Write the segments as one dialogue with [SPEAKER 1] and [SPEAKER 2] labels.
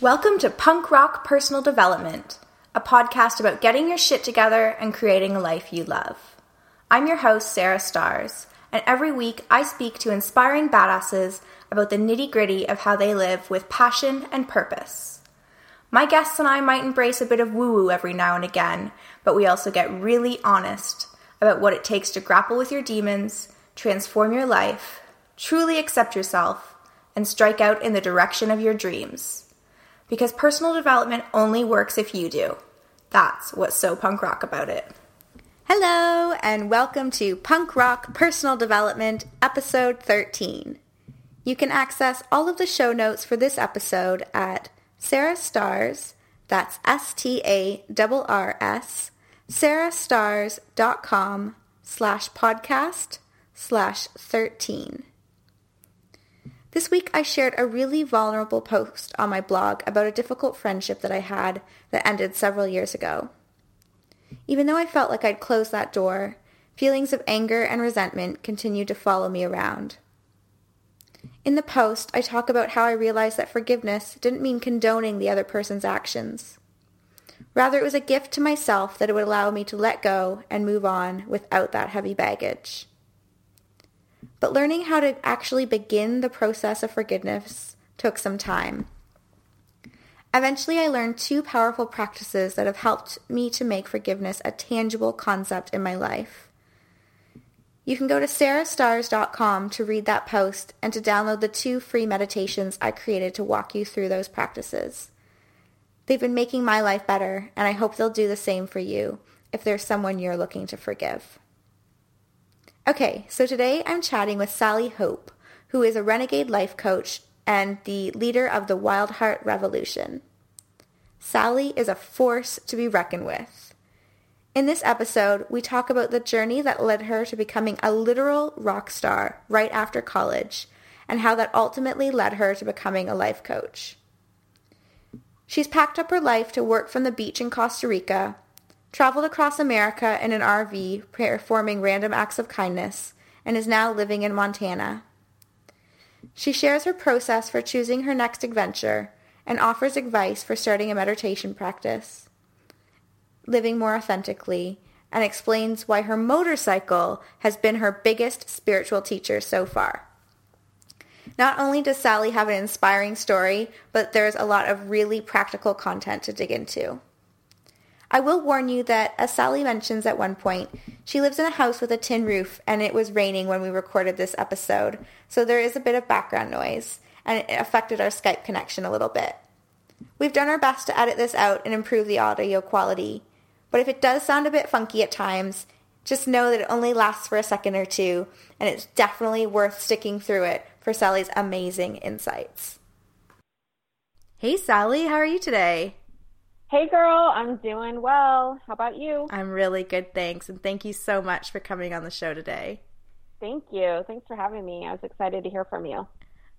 [SPEAKER 1] Welcome to Punk Rock Personal Development, a podcast about getting your shit together and creating a life you love. I'm your host, Sarah Starrs, and every week I speak to inspiring badasses about the nitty gritty of how they live with passion and purpose. My guests and I might embrace a bit of woo woo every now and again, but we also get really honest about what it takes to grapple with your demons, transform your life, truly accept yourself, and strike out in the direction of your dreams. Because personal development only works if you do. That's what's so punk rock about it. Hello, and welcome to Punk Rock Personal Development, episode 13. You can access all of the show notes for this episode at Sarah Starrs, that's S T A R R S, sarahstarrs.com slash podcast slash 13. This week I shared a really vulnerable post on my blog about a difficult friendship that I had that ended several years ago. Even though I felt like I'd closed that door, feelings of anger and resentment continued to follow me around. In the post, I talk about how I realized that forgiveness didn't mean condoning the other person's actions. Rather, it was a gift to myself that it would allow me to let go and move on without that heavy baggage. But learning how to actually begin the process of forgiveness took some time. Eventually, I learned two powerful practices that have helped me to make forgiveness a tangible concept in my life. You can go to sarahstarrs.com to read that post and to download the two free meditations I created to walk you through those practices. They've been making my life better, and I hope they'll do the same for you if there's someone you're looking to forgive. Okay, so today I'm chatting with Sally Hope, who is a renegade life coach and the leader of the Wild Heart Revolution. Sally is a force to be reckoned with. In this episode, we talk about the journey that led her to becoming a literal rock star right after college and how that ultimately led her to becoming a life coach. She's packed up her life to work from the beach in Costa Rica traveled across America in an RV performing random acts of kindness, and is now living in Montana. She shares her process for choosing her next adventure and offers advice for starting a meditation practice, living more authentically, and explains why her motorcycle has been her biggest spiritual teacher so far. Not only does Sally have an inspiring story, but there's a lot of really practical content to dig into. I will warn you that, as Sally mentions at one point, she lives in a house with a tin roof and it was raining when we recorded this episode, so there is a bit of background noise and it affected our Skype connection a little bit. We've done our best to edit this out and improve the audio quality, but if it does sound a bit funky at times, just know that it only lasts for a second or two and it's definitely worth sticking through it for Sally's amazing insights. Hey Sally, how are you today?
[SPEAKER 2] Hey girl, I'm doing well. How about you?
[SPEAKER 1] I'm really good, thanks. And thank you so much for coming on the show today.
[SPEAKER 2] Thank you. Thanks for having me. I was excited to hear from you.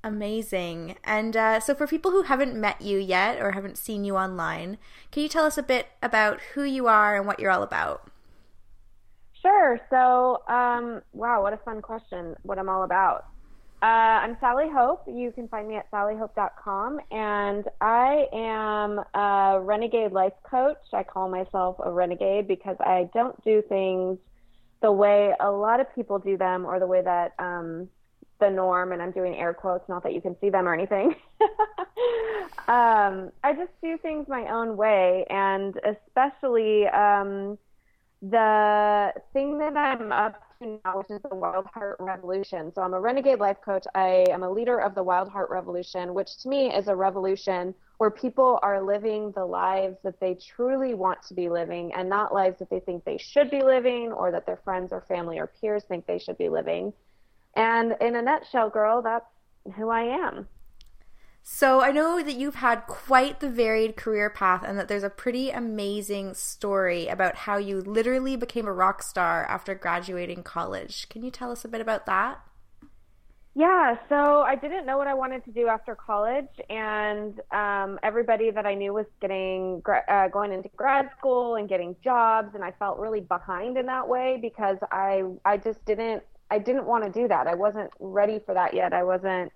[SPEAKER 1] Amazing. And uh, so, for people who haven't met you yet or haven't seen you online, can you tell us a bit about who you are and what you're all about?
[SPEAKER 2] Sure. So, um, wow, what a fun question. What I'm all about. Uh, I'm Sally Hope. You can find me at sallyhope.com. And I am a renegade life coach. I call myself a renegade because I don't do things the way a lot of people do them or the way that um, the norm, and I'm doing air quotes, not that you can see them or anything. um, I just do things my own way. And especially um, the thing that I'm up to now, which is the Wild Heart Revolution. So I'm a renegade life coach. I am a leader of the Wild Heart Revolution, which to me is a revolution where people are living the lives that they truly want to be living and not lives that they think they should be living or that their friends or family or peers think they should be living. And in a nutshell, girl, that's who I am.
[SPEAKER 1] So I know that you've had quite the varied career path and that there's a pretty amazing story about how you literally became a rock star after graduating college. Can you tell us a bit about that?
[SPEAKER 2] Yeah, so I didn't know what I wanted to do after college, and um, everybody that I knew was getting uh, going into grad school and getting jobs, and I felt really behind in that way because I I just didn't I didn't want to do that. I wasn't ready for that yet. I wasn't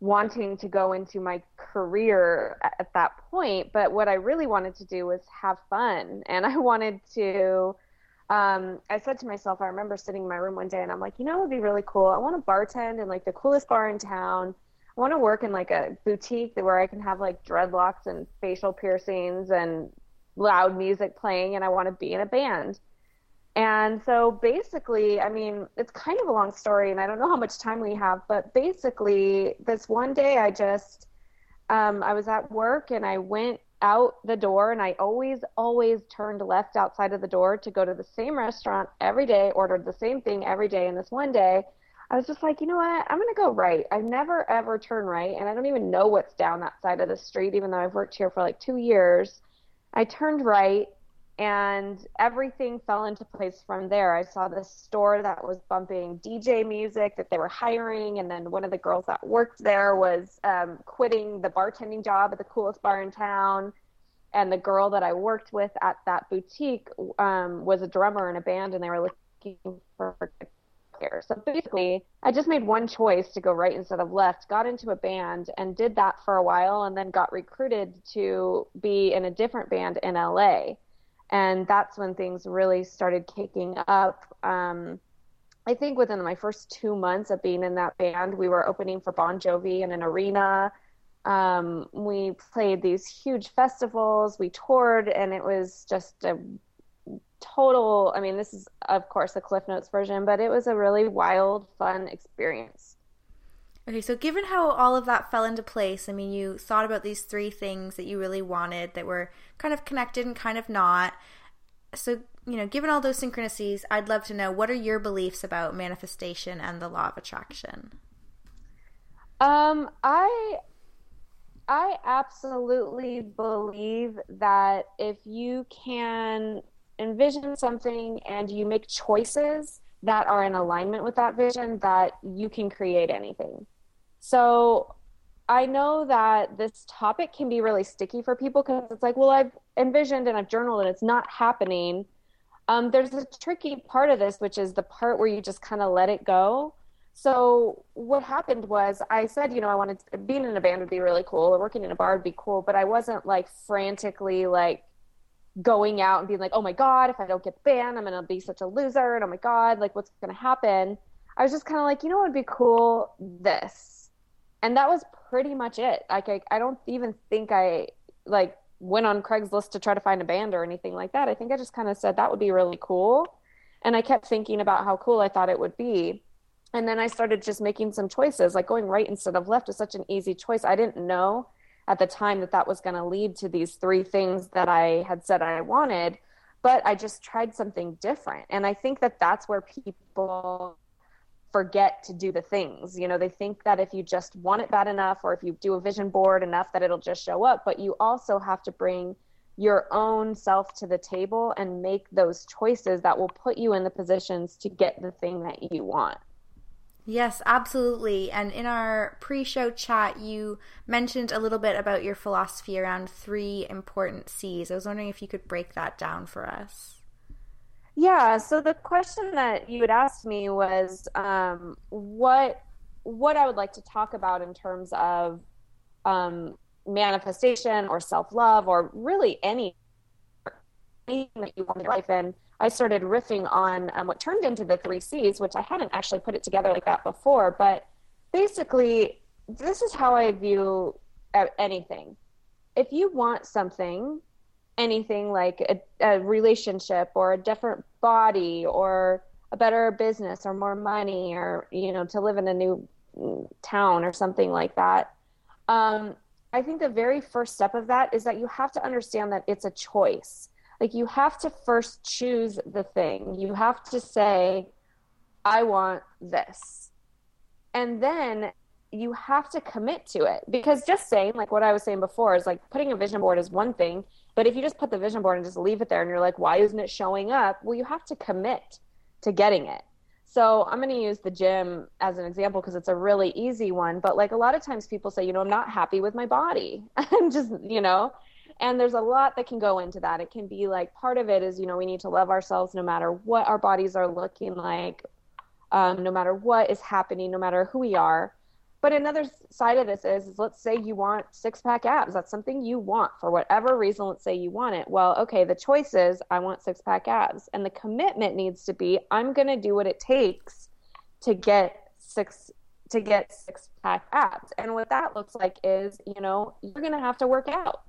[SPEAKER 2] wanting to go into my career at that point. But what I really wanted to do was have fun. And I wanted to, um, I said to myself, I remember sitting in my room one day and I'm like, you know, it would be really cool. I want to bartend in like the coolest bar in town. I want to work in like a boutique where I can have like dreadlocks and facial piercings and loud music playing. And I want to be in a band. And so basically, I mean, it's kind of a long story, and I don't know how much time we have, but basically, this one day I just, um, I was at work and I went out the door, and I always, always turned left outside of the door to go to the same restaurant every day, ordered the same thing every day. And this one day, I was just like, you know what? I'm going to go right. I've never ever turned right, and I don't even know what's down that side of the street, even though I've worked here for like two years. I turned right and everything fell into place from there. I saw this store that was bumping DJ music that they were hiring, and then one of the girls that worked there was um, quitting the bartending job at the coolest bar in town. And the girl that I worked with at that boutique um, was a drummer in a band, and they were looking for here. So basically, I just made one choice to go right instead of left, got into a band and did that for a while, and then got recruited to be in a different band in LA and that's when things really started kicking up. Um, I think within my first two months of being in that band, we were opening for Bon Jovi in an arena. Um, we played these huge festivals, we toured, and it was just a total. I mean, this is, of course, the Cliff Notes version, but it was a really wild, fun experience.
[SPEAKER 1] Okay, so given how all of that fell into place, I mean, you thought about these three things that you really wanted that were kind of connected and kind of not. So, you know, given all those synchronicities, I'd love to know what are your beliefs about manifestation and the law of attraction?
[SPEAKER 2] Um, I I absolutely believe that if you can envision something and you make choices that are in alignment with that vision that you can create anything. So I know that this topic can be really sticky for people because it's like, well, I've envisioned and I've journaled and it's not happening. Um, there's a tricky part of this, which is the part where you just kind of let it go. So what happened was I said, you know, I wanted to, being in a band would be really cool or working in a bar would be cool, but I wasn't like frantically like going out and being like, oh my God, if I don't get the band, I'm to be such a loser. And oh my God, like what's to happen? I was just kind of like, you know what would be cool? This. And that was pretty much it. Like, I, I don't even think I like went on Craigslist to try to find a band or anything like that. I think I just kind of said that would be really cool. And I kept thinking about how cool I thought it would be. And then I started just making some choices, like going right instead of left is such an easy choice. I didn't know at the time that that was going to lead to these three things that I had said I wanted, but I just tried something different. And I think that that's where people forget to do the things. You know, they think that if you just want it bad enough or if you do a vision board enough that it'll just show up, but you also have to bring your own self to the table and make those choices that will put you in the positions to get the thing that you want.
[SPEAKER 1] Yes, absolutely. And in our pre show chat, you mentioned a little bit about your philosophy around three important C's. I was wondering if you could break that down for us.
[SPEAKER 2] Yeah, so the question that you had asked me was um, what what I would like to talk about in terms of um, manifestation or self love or really any anything that you want in your life. And I started riffing on um, what turned into the three C's, which I hadn't actually put it together like that before. But basically, this is how I view anything. If you want something, anything like a, a relationship or a different body or a better business or more money or you know to live in a new town or something like that. Um, i think the very first step of that is that you have to understand that it's a choice. Like you have to first choose the thing. You have to say i want this. And then you have to commit to it. Because just saying like what i was saying before is like putting a vision board is one thing but if you just put the vision board and just leave it there and you're like why isn't it showing up? Well you have to commit to getting it. So i'm going to use the gym as an example because it's a really easy one but like a lot of times people say you know i'm not happy with my body. I'm just you know? And there's a lot that can go into that. It can be like part of it is you know we need to love ourselves no matter what our bodies are looking like um, no matter what is happening no matter who we are but another side of this is, is let's say you want six pack abs. That's something you want for whatever reason. Let's say you want it. Well, okay, the choice is I want six pack abs. And the commitment needs to be I'm going to do what it takes to get six to get six pack abs. And what that looks like is, you know, you're going to have to work out.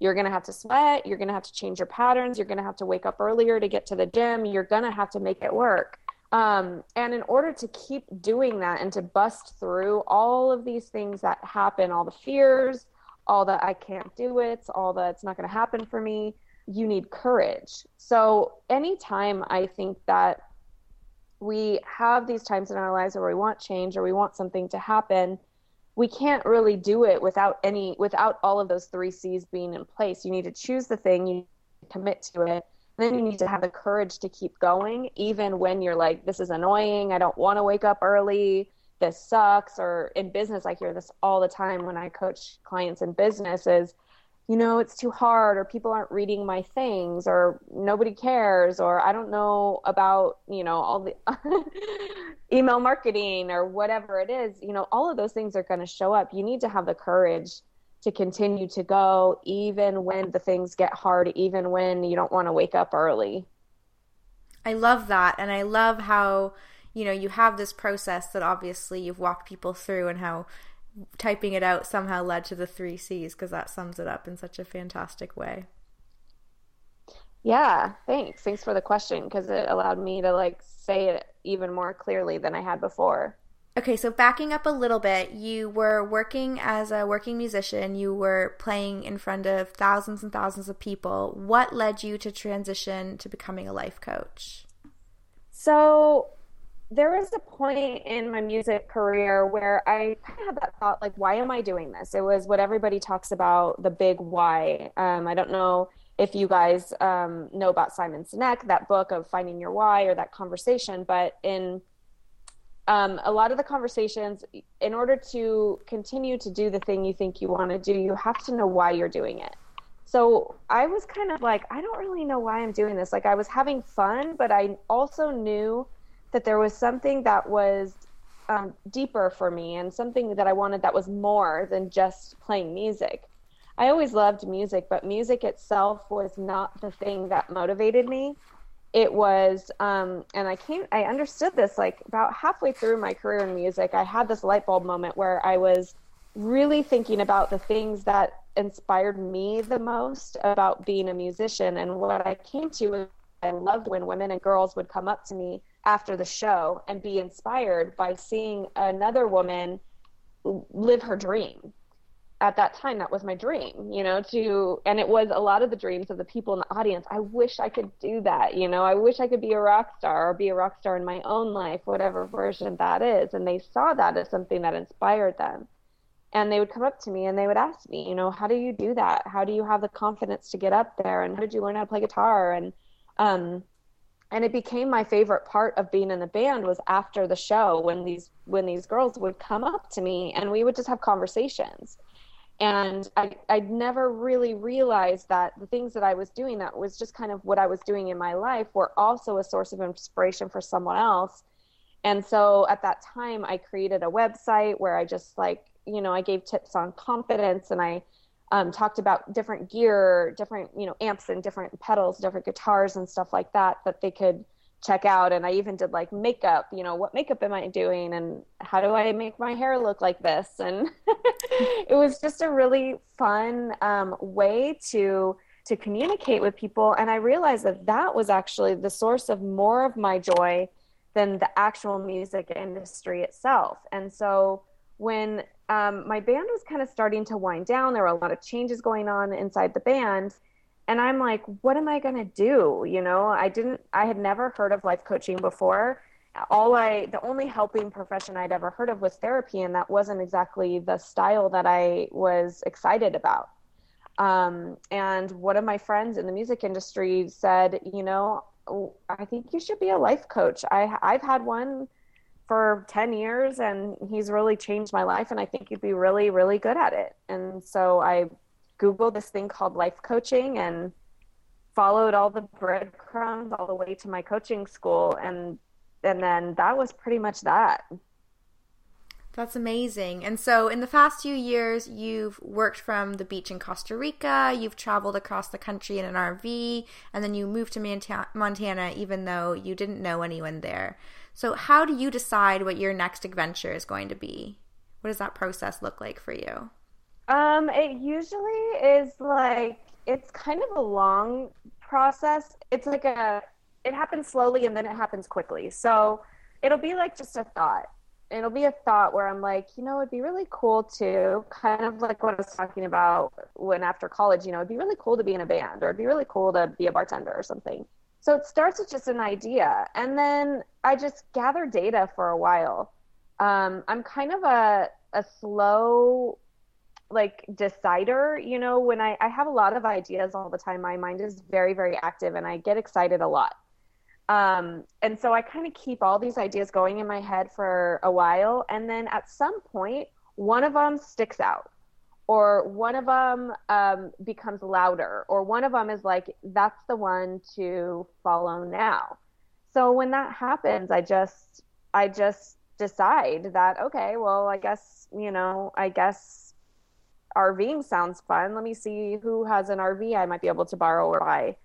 [SPEAKER 2] You're going to have to sweat. You're going to have to change your patterns. You're going to have to wake up earlier to get to the gym. You're going to have to make it work. Um, and in order to keep doing that and to bust through all of these things that happen, all the fears, all the I can't do it, all the it's not going to happen for me, you need courage. So, anytime I think that we have these times in our lives where we want change or we want something to happen, we can't really do it without any without all of those three C's being in place. You need to choose the thing, you commit to it, then you need to have the courage to keep going, even when you're like, this is annoying. I don't want to wake up early. This sucks. Or in business, I hear this all the time when I coach clients in business is, you know, it's too hard, or people aren't reading my things, or nobody cares, or I don't know about, you know, all the email marketing or whatever it is. You know, all of those things are going to show up. You need to have the courage to continue to go even when the things get hard, even when you don't want to wake up early.
[SPEAKER 1] I love that. And I love how, you know, you have this process that obviously you've walked people through and how typing it out somehow led to the three C's because that sums it up in such a fantastic way.
[SPEAKER 2] Yeah, thanks. Thanks for the question because it allowed me to like say it even more clearly than I had before.
[SPEAKER 1] Okay, so backing up a little bit, you were working as a working musician, you were playing in front of thousands and thousands of people. What led you to transition to becoming a life coach?
[SPEAKER 2] So, there was a point in my music career where I kind of had that thought, like, why am I doing this? It was what everybody talks about the big why. Um, I don't know if you guys um, know about Simon Sinek, that book of finding your why or that conversation, but in um, a lot of the conversations, in order to continue to do the thing you think you want to do, you have to know why you're doing it. So I was kind of like, I don't really know why I'm doing this. Like I was having fun, but I also knew that there was something that was um, deeper for me and something that I wanted that was more than just playing music. I always loved music, but music itself was not the thing that motivated me it was um, and i came i understood this like about halfway through my career in music i had this light bulb moment where i was really thinking about the things that inspired me the most about being a musician. And what i came to was i loved when women and girls would come up to me after the show and be inspired by seeing another woman live her dream at that time that was my dream you know to and it was a lot of the dreams of the people in the audience. I wish i could do that you know. I wish i could be a rock star or be a rock star in my own life whatever version that is. And they saw that as something that inspired them. And they would come up to me and they would ask me you know how do you do that? How do you have the confidence to get up there? And how did you learn how to play guitar? And um and it became my favorite part of being in the band was after the show when these when these girls would come up to me and we would just have conversations and I, I'd never really realized that the things that I was doing that was just kind of what I was doing in my life were also a source of inspiration for someone else. And so at that time, I created a website where I just like, you know, I gave tips on confidence and I um, talked about different gear, different, you know, amps and different pedals, different guitars and stuff like that, that they could check out and i even did like makeup you know what makeup am i doing and how do i make my hair look like this? And it was just a really fun um, way to to communicate with people and i realized that that was actually the source of more of my joy than the actual music industry itself. And so when um, my band was kind of starting to wind down there were a lot of changes going on inside the band and i'm like what am i going to do? You know i didn't i had never heard of life coaching before. All i the only helping profession i'd ever heard of was therapy and that wasn't exactly the style that i was excited about. Um, and one of my friends in the music industry said you know i think you should be a life coach. I i've had one for 10 years and he's really changed my life and i think you'd be really really good at it. And so i Googled this thing called life coaching and followed all the breadcrumbs all the way to my coaching school and and then that was pretty much that.
[SPEAKER 1] That's amazing. And so, in the past few years, you've worked from the beach in Costa Rica, you've traveled across the country in an RV, and then you moved to Montana even though you didn't know anyone there. So, how do you decide what your next adventure is going to be? What does that process look like for you?
[SPEAKER 2] Um, it usually is like it's kind of a long process. It's like a it happens slowly and then it happens quickly. So, it'll be like just a thought it'll be a thought where I'm like, you know, it'd be really cool to kind of like what I was talking about when after college, you know, it'd be really cool to be in a band or it'd be really cool to be a bartender or something. So it starts with just an idea. And then I just gather data for a while. Um, I'm kind of a, a slow, like decider, you know, when I, I have a lot of ideas all the time, my mind is very, very active and I get excited a lot. Um, and so I kind of keep all these ideas going in my head for a while. And then at some point, one of them sticks out, or one of them um, becomes louder, or one of them is like, that's the one to follow now. So when that happens, I just, I just decide that, okay, well, I guess, you know, I guess RVing sounds fun. Let me see who has an RV I might be able to borrow or buy.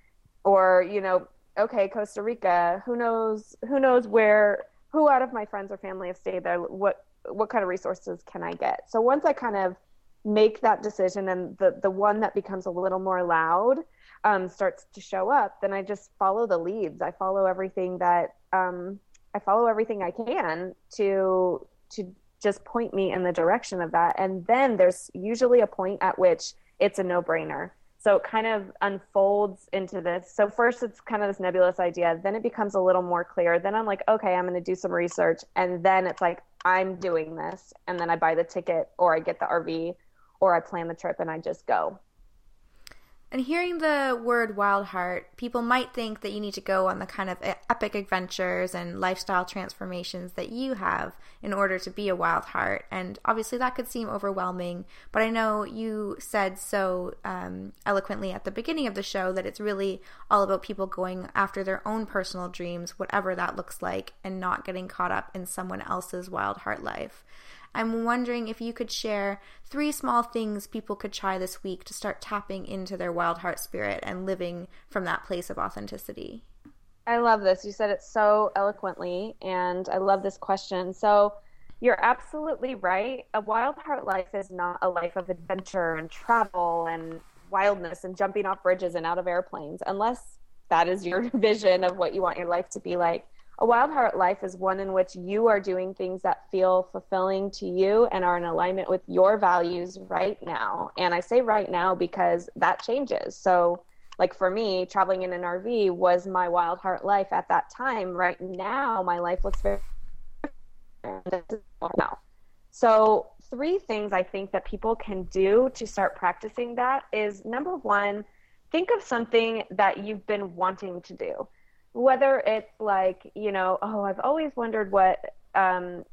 [SPEAKER 2] Or, you know, okay, Costa Rica, who knows who knows where who out of my friends or family have stayed there, what what kind of resources can I get? So once I kind of make that decision and the the one that becomes a little more loud um, starts to show up, then I just follow the leads. I follow everything that um, I follow everything I can to to just point me in the direction of that. And then there's usually a point at which it's a no brainer so it kind of unfolds into this. So first it's kind of this nebulous idea, then it becomes a little more clear. Then I'm like, okay, I'm going to do some research and then it's like I'm doing this and then I buy the ticket or I get the RV or I plan the trip and I just go.
[SPEAKER 1] And hearing the word wild heart, people might think that you need to go on the kind of epic adventures and lifestyle transformations that you have in order to be a wild heart. And obviously, that could seem overwhelming, but I know you said so um, eloquently at the beginning of the show that it's really all about people going after their own personal dreams, whatever that looks like, and not getting caught up in someone else's wild heart life. I'm wondering if you could share three small things people could try this week to start tapping into their wild heart spirit and living from that place of authenticity.
[SPEAKER 2] I love this. You said it so eloquently, and I love this question. So, you're absolutely right. A wild heart life is not a life of adventure and travel and wildness and jumping off bridges and out of airplanes, unless that is your vision of what you want your life to be like a wild heart life is one in which you are doing things that feel fulfilling to you and are in alignment with your values right now. And I say right now because that changes. So, like for me, traveling in an RV was my wild heart life at that time. Right now, my life looks very now. So, three things I think that people can do to start practicing that is number one, think of something that you've been wanting to do whether it's like you know oh i've always wondered what um,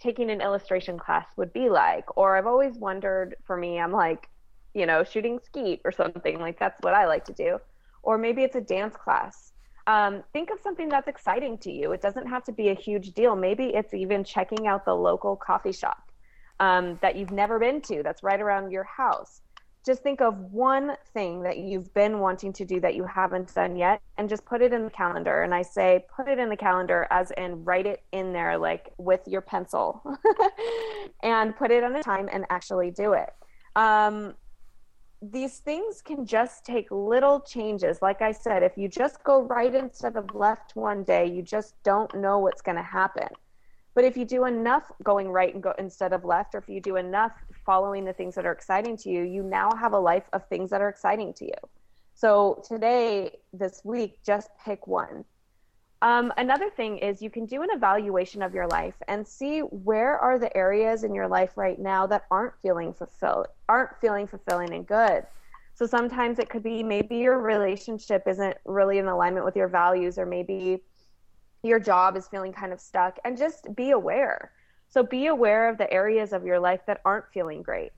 [SPEAKER 2] taking an illustration class would be like or i've always wondered for me i'm like you know shooting skeet or something like that's what i like to do. Or maybe it's a dance class. Um, think of something that's exciting to you. It doesn't have to be a huge deal. Maybe it's even checking out the local coffee shop um, that you've never been to that's right around your house just think of one thing that you've been wanting to do that you haven't done yet and just put it in the calendar. And i say put it in the calendar as in write it in there like with your pencil and put it on a time and actually do it. Um, these things can just take little changes. Like i said if you just go right instead of left one day you just don't know what's going to happen but if you do enough going right and go instead of left, or if you do enough following the things that are exciting to you, you now have a life of things that are exciting to you. So today, this week, just pick one. Um, another thing is you can do an evaluation of your life and see where are the areas in your life right now that aren't feeling fulfilled, aren't feeling fulfilling and good. So sometimes it could be maybe your relationship isn't really in alignment with your values, or maybe your job is feeling kind of stuck and just be aware. So be aware of the areas of your life that aren't feeling great.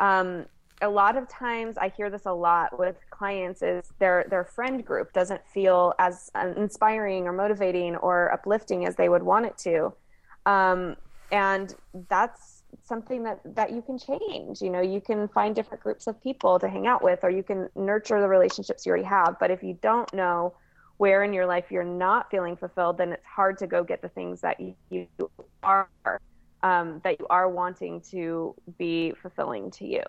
[SPEAKER 2] Um, a lot of times i hear this a lot with clients is their their friend group doesn't feel as inspiring or motivating or uplifting as they would want it to. Um, and that's something that that you can change. You know you can find different groups of people to hang out with or you can nurture the relationships you already have. But if you don't know where in your life you're not feeling fulfilled then it's hard to go get the things that you, are um, that you are wanting to be fulfilling to you.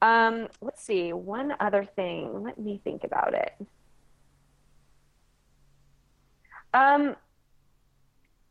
[SPEAKER 2] Um, let's see one other thing. Let me think about it. Um,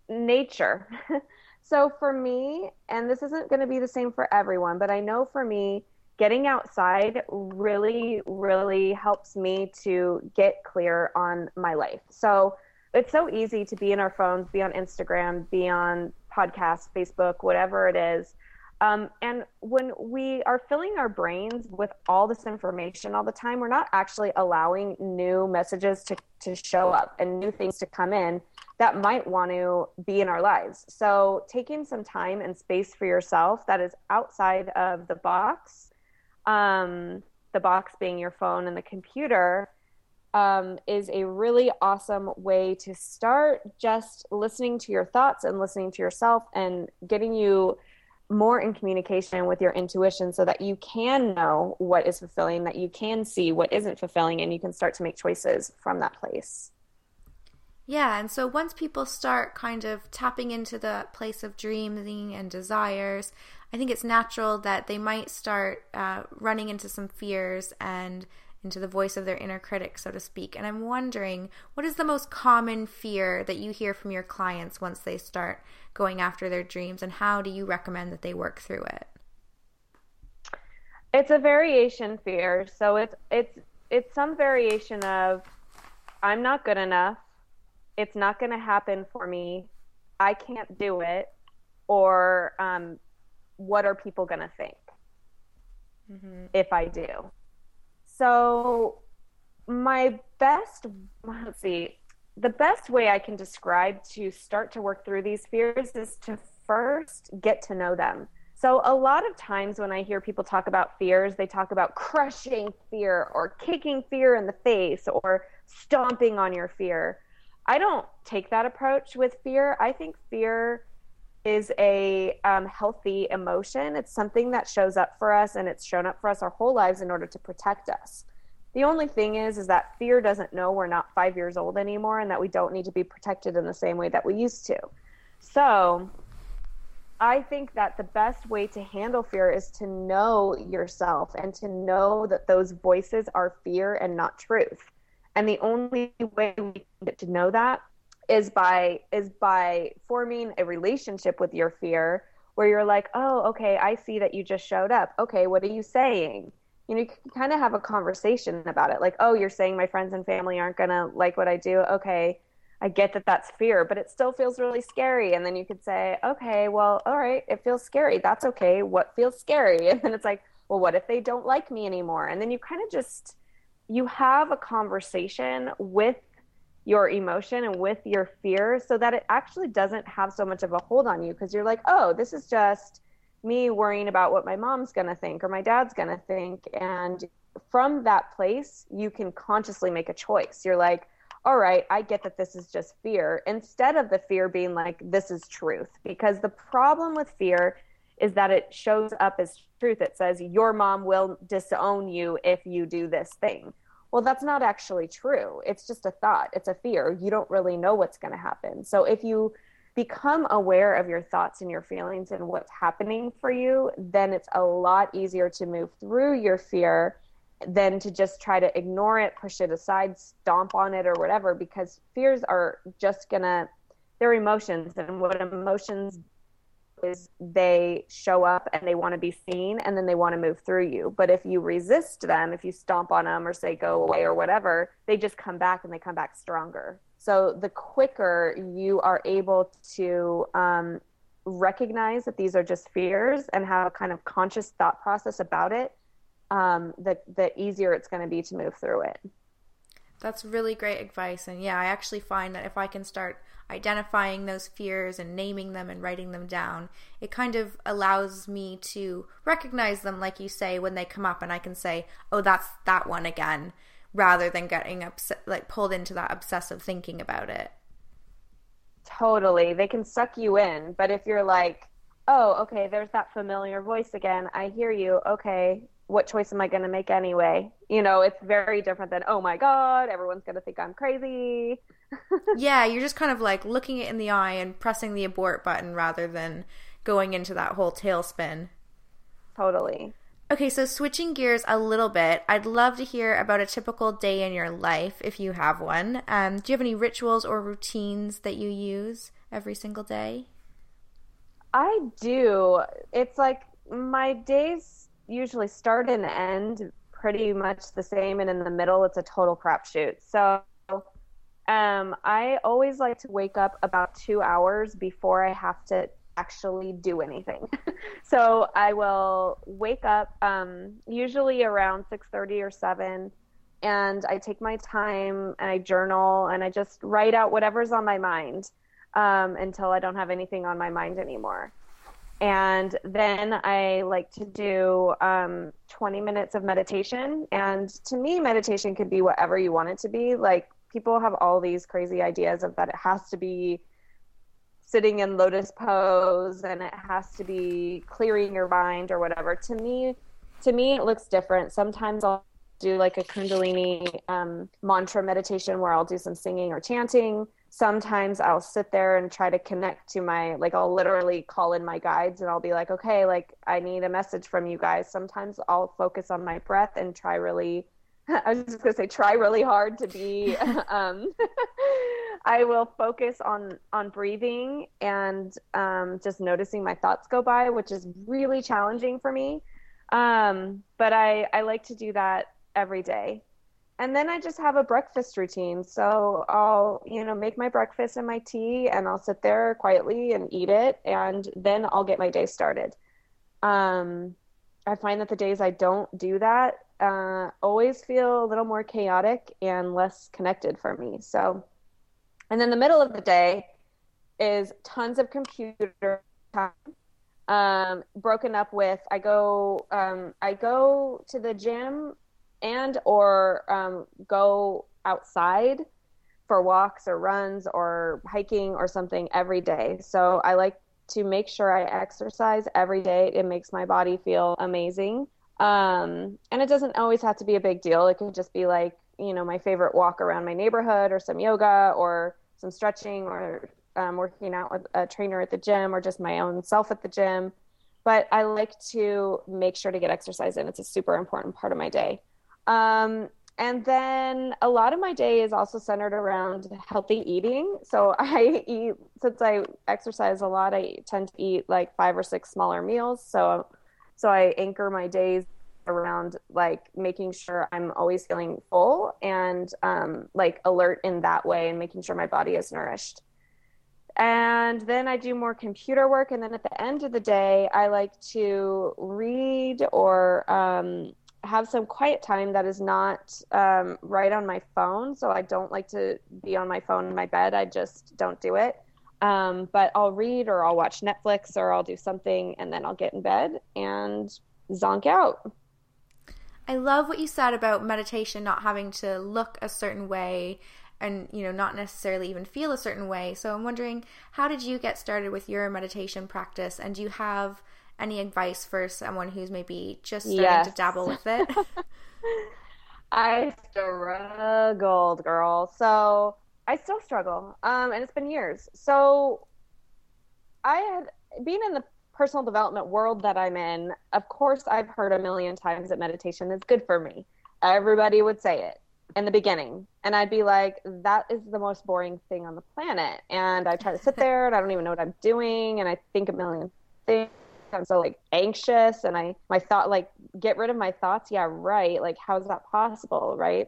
[SPEAKER 2] nature. So for me, and this isn't going to be the same for everyone, but I know for me, getting outside really, really helps me to get clear on my life. So it's so easy to be in our phones, be on Instagram, be on podcasts, Facebook, whatever it is. Um, and when we are filling our brains with all this information all the time, we're not actually allowing new messages to, to show up and new things to come in that might want to be in our lives. So, taking some time and space for yourself that is outside of the box, um, the box being your phone and the computer, um, is a really awesome way to start just listening to your thoughts and listening to yourself and getting you more in communication with your intuition so that you can know what is fulfilling, that you can see what isn't fulfilling, and you can start to make choices from that place.
[SPEAKER 1] Yeah, and so once people start kind of tapping into the place of dreaming and desires, I think it's natural that they might start uh, running into some fears and into the voice of their inner critic, so to speak. And I'm wondering, what is the most common fear that you hear from your clients once they start going after their dreams, and how do you recommend that they work through it?
[SPEAKER 2] It's a variation fear, so it's it's it's some variation of I'm not good enough it's not going to happen for me. I can't do it. Or um, what are people going to think mm-hmm. if I do? So, my best, let's see, the best way I can describe to start to work through these fears is to first get to know them. So, a lot of times when I hear people talk about fears, they talk about crushing fear or kicking fear in the face or stomping on your fear. I don't take that approach with fear. I think fear is a um, healthy emotion. It's something that shows up for us and it's shown up for us our whole lives in order to protect us. The only thing is, is that fear doesn't know we're not five years old anymore and that we don't need to be protected in the same way that we used to. So I think that the best way to handle fear is to know yourself and to know that those voices are fear and not truth. And the only way we get to know that is by is by forming a relationship with your fear where you're like, "Oh, okay, I see that you just showed up. Okay, what are you saying?" You know, you can kind of have a conversation about it. Like, "Oh, you're saying my friends and family aren't going to like what I do." Okay, I get that that's fear, but it still feels really scary. And then you could say, "Okay, well, all right, it feels scary. That's okay. What feels scary?" And then it's like, "Well, what if they don't like me anymore?" And then you kind of just you have a conversation with your emotion and with your fear so that it actually doesn't have so much of a hold on you because you're like, oh, this is just me worrying about what my mom's going to think or my dad's going to think. And from that place, you can consciously make a choice. You're like, all right, I get that this is just fear, instead of the fear being like, this is truth. Because the problem with fear is that it shows up as truth. It says, your mom will disown you if you do this thing well, that's not actually true. It's just a thought, it's a fear. You don't really know what's going to happen. So if you become aware of your thoughts and your feelings and what's happening for you, then it's a lot easier to move through your fear than to just try to ignore it, push it aside, stomp on it, or whatever, because fears are just going to, they're emotions. And what emotions is they show up and they want to be seen and then they want to move through you. But if you resist them, if you stomp on them or say go away or whatever, they just come back and they come back stronger. So the quicker you are able to um, recognize that these are just fears and have a kind of conscious thought process about it, um, the, the easier it's going to be to move through it.
[SPEAKER 1] That's really great advice. And yeah, I actually find that if I can start identifying those fears and naming them and writing them down, it kind of allows me to recognize them, like you say, when they come up, and I can say, "Oh, that's that one again," rather than getting upset, like pulled into that obsessive thinking about it.
[SPEAKER 2] Totally, they can suck you in, but if you're like, oh, okay, there's that familiar voice again. I hear you. Okay, what choice am I going to make anyway? You know, it's very different than, oh my God, everyone's going to think I'm crazy.
[SPEAKER 1] yeah, you're just kind of like looking it in the eye and pressing the abort button rather than going into that whole tailspin.
[SPEAKER 2] Totally.
[SPEAKER 1] Okay, so switching gears a little bit, I'd love to hear about a typical day in your life if you have one. Um, do you have any rituals or routines that you use every single day?
[SPEAKER 2] I do. It's like my days usually start and end pretty much the same, and in the middle, it's a total crapshoot. So um, I always like to wake up about two hours before I have to actually do anything. so I will wake up um, usually around 6:30 or 7 and I take my time and I journal and I just write out whatever's on my mind um, until I don't have anything on my mind anymore. And then I like to do um, 20 minutes of meditation. And to me, meditation could be whatever you want it to be. Like people have all these crazy ideas of that it has to be sitting in lotus pose and it has to be clearing your mind or whatever. To me, to me, it looks different. Sometimes I'll do like a Kundalini um, mantra meditation where I'll do some singing or chanting. Sometimes I'll sit there and try to connect to my, like, I'll literally call in my guides and I'll be like, okay, like, I need a message from you guys. Sometimes I'll focus on my breath and try really I was just gonna say try really hard to be. um, I will focus on on breathing and um, just noticing my thoughts go by, which is really challenging for me. Um, but I I like to do that every day, and then I just have a breakfast routine. So I'll you know make my breakfast and my tea, and I'll sit there quietly and eat it, and then I'll get my day started. Um, I find that the days I don't do that uh, always feel a little more chaotic and less connected for me. So, and then the middle of the day is tons of computer time. Um, broken up with I go um, I go to the gym and or um, go outside for walks or runs or hiking or something every day. So I like to make sure I exercise every day. It makes my body feel amazing. Um, and it doesn't always have to be a big deal. It could just be like, you know, my favorite walk around my neighborhood or some yoga or some stretching or um, working out with a trainer at the gym or just my own self at the gym. But I like to make sure to get exercise in. It's a super important part of my day. Um, and then a lot of my day is also centered around healthy eating. So I eat, since I exercise a lot, I tend to eat like five or six smaller meals. So so I anchor my days around like making sure I'm always feeling full and um, like alert in that way and making sure my body is nourished. And then I do more computer work. And then at the end of the day, I like to read or um, have some quiet time that is not um, right on my phone. So I don't like to be on my phone in my bed. I just don't do it. Um, but I'll read or I'll watch Netflix or I'll do something and then I'll get in bed and zonk out.
[SPEAKER 1] I love what you said about meditation not having to look a certain way and you know not necessarily even feel a certain way. So I'm wondering how did you get started with your meditation practice and do you have any advice for someone who's maybe just starting yes. to dabble with it?
[SPEAKER 2] I struggled, girl. So I still struggle, um, and it's been years. So I had been in the personal development world that I'm in. Of course, I've heard a million times that meditation is good for me. Everybody would say it in the beginning, and I'd be like, "That is the most boring thing on the planet." And I try to sit there, and I don't even know what I'm doing, and I think a million things. I'm so like anxious, and I my thought like get rid of my thoughts. Yeah, right. Like, how's that possible? Right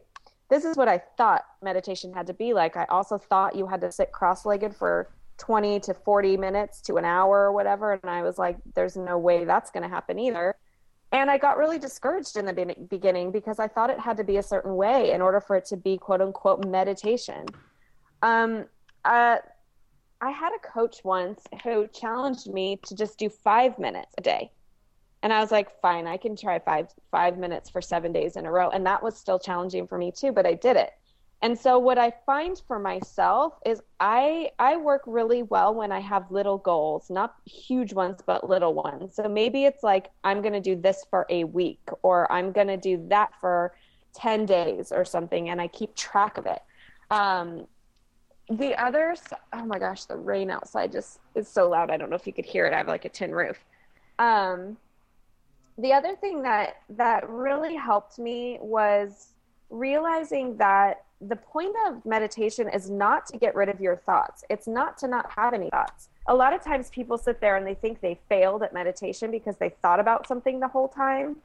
[SPEAKER 2] this is what I thought meditation had to be like. I also thought you had to sit cross legged for 20 to 40 minutes to an hour or whatever. And I was like, there's no way that's going to happen either. And I got really discouraged in the beginning because I thought it had to be a certain way in order for it to be quote unquote meditation. Um, uh, I had a coach once who challenged me to just do five minutes a day and i was like fine i can try five five minutes for seven days in a row and that was still challenging for me too but i did it And so what I find for myself is I I work really well when I have little goals, not huge ones but little ones. So maybe it's like I'm going to do this for a week or I'm going to do that for 10 days or something and I keep track of it. Um, the others, oh my gosh, the rain outside just is so loud. I don't know if you could hear it. I have like a tin roof. Um, the other thing that that really helped me was realizing that the point of meditation is not to get rid of your thoughts. It's not to not have any thoughts. A lot of times people sit there and they think they failed at meditation because they thought about something the whole time.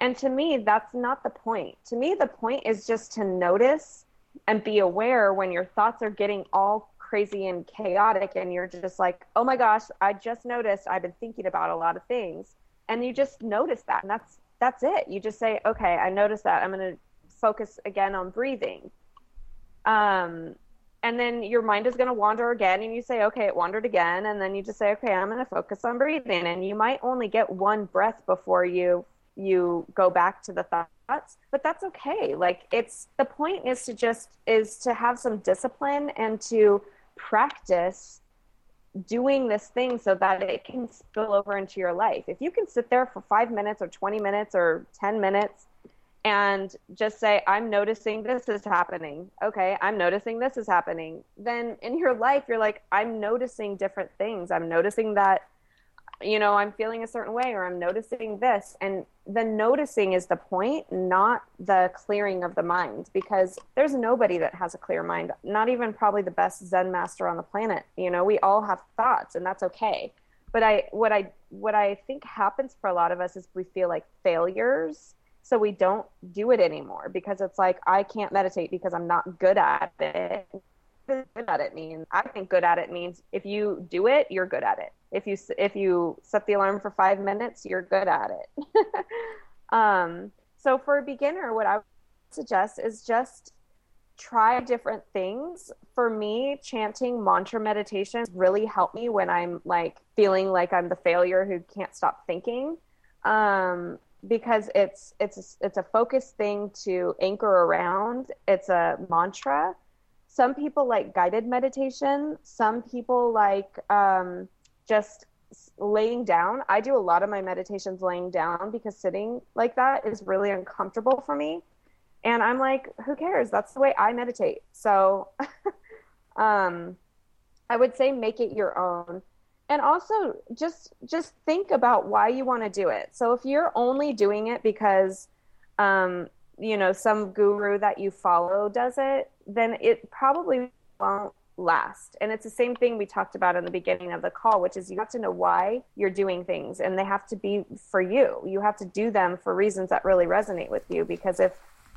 [SPEAKER 2] And to me, that's not the point. To me, the point is just to notice and be aware when your thoughts are getting all crazy and chaotic and you're just like, oh my gosh, I just noticed I've been thinking about a lot of things. And you just notice that. And that's that's it. You just say, okay, I noticed that. I'm going to focus again on breathing. Um, and then your mind is going to wander again and you say okay it wandered again and then you just say okay i'm going to focus on breathing and you might only get one breath before you you go back to the thoughts but that's okay like it's the point is to just is to have some discipline and to practice doing this thing so that it can spill over into your life if you can sit there for 5 minutes or 20 minutes or 10 minutes and just say, I'm noticing this is happening. Okay, I'm noticing this is happening. Then in your life, you're like, I'm noticing different things. I'm noticing that, you know, I'm feeling a certain way or I'm noticing this. And the noticing is the point, not the clearing of the mind, because there's nobody that has a clear mind, not even probably the best Zen master on the planet. You know, we all have thoughts and that's okay. But I, what I, what I think happens for a lot of us is we feel like failures so we don't do it anymore because it's like i can't meditate because i'm not good at it good at it means i think good at it means if you do it you're good at it if you if you set the alarm for five minutes you're good at it um, so for a beginner what i would suggest is just try different things for me chanting mantra meditations really help me when i'm like feeling like i'm the failure who can't stop thinking um, because it's it's it's a focused thing to anchor around. It's a mantra. Some people like guided meditation. Some people like um, just laying down. I do a lot of my meditations laying down because sitting like that is really uncomfortable for me. And I'm like, who cares? That's the way I meditate. So um, I would say make it your own and also just just think about why you want to do it so if you're only doing it because um, you know some guru that you follow does it then it probably won't last and it's the same thing we talked about in the beginning of the call which is you have to know why you're doing things and they have to be for you you have to do them for reasons that really resonate with you because if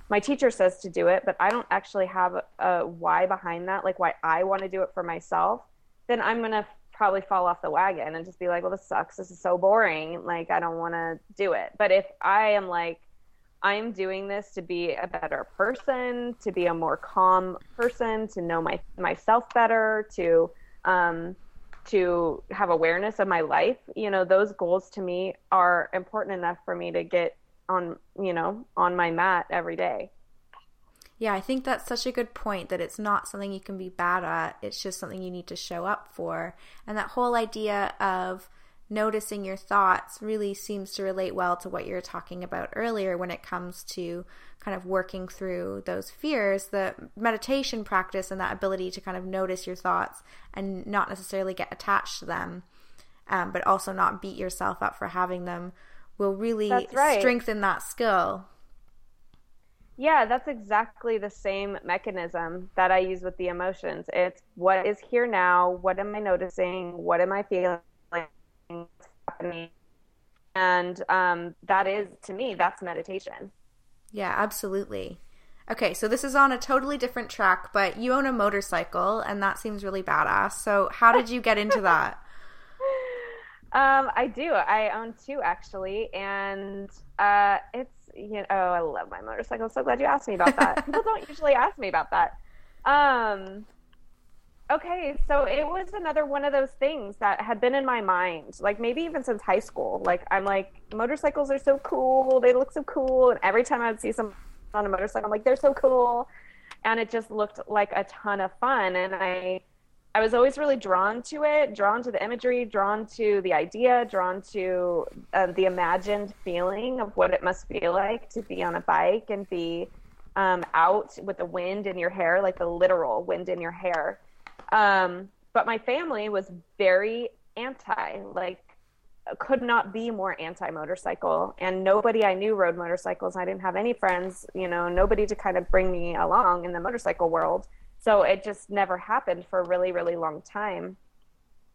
[SPEAKER 2] my teacher says to do it but i don't actually have a, why behind that like why i want to do it for myself then i'm going to probably fall off the wagon and just be like, well, this sucks. This is so boring. Like, I don't want to do it. But if I am like, I'm doing this to be a better person, to be a more calm person, to know my myself better, to um, to have awareness of my life. You know, those goals to me are important enough for me to get on, you know, on my mat every day.
[SPEAKER 1] Yeah, I think that's such a good point that it's not something you can be bad at. It's just something you need to show up for. And that whole idea of noticing your thoughts really seems to relate well to what you were talking about earlier when it comes to kind of working through those fears. The meditation practice and that ability to kind of notice your thoughts and not necessarily get attached to them, um, but also not beat yourself up for having them will really right. strengthen that skill.
[SPEAKER 2] Yeah, that's exactly the same mechanism that I use with the emotions. It's what is here now, what am I noticing, what am I feeling, happening, and um, that is to me that's meditation.
[SPEAKER 1] Yeah, absolutely. Okay, so this is on a totally different track, but you own a motorcycle, and that seems really badass. So, how did you get into that?
[SPEAKER 2] um, I do. I own two actually, and uh, it's you know, oh, I love my motorcycle. I'm so glad you asked me about that. People don't usually ask me about that. Um, okay, so it was another one of those things that had been in my mind, like maybe even since high school. Like I'm like, motorcycles are so cool. They look so cool, and every time I would see someone on a motorcycle, I'm like, they're so cool. and it just looked like a ton of fun. And I, I was always really drawn to it, drawn to the imagery, drawn to the idea, drawn to uh, the imagined feeling of what it must feel like to be on a bike and be um, out with the wind in your hair, like the literal wind in your hair. Um, but my family was very anti, like could not be more anti motorcycle and nobody i knew rode motorcycles. I didn't have any friends you know nobody to kind of bring me along in the motorcycle world. So it just never happened for a really really long time.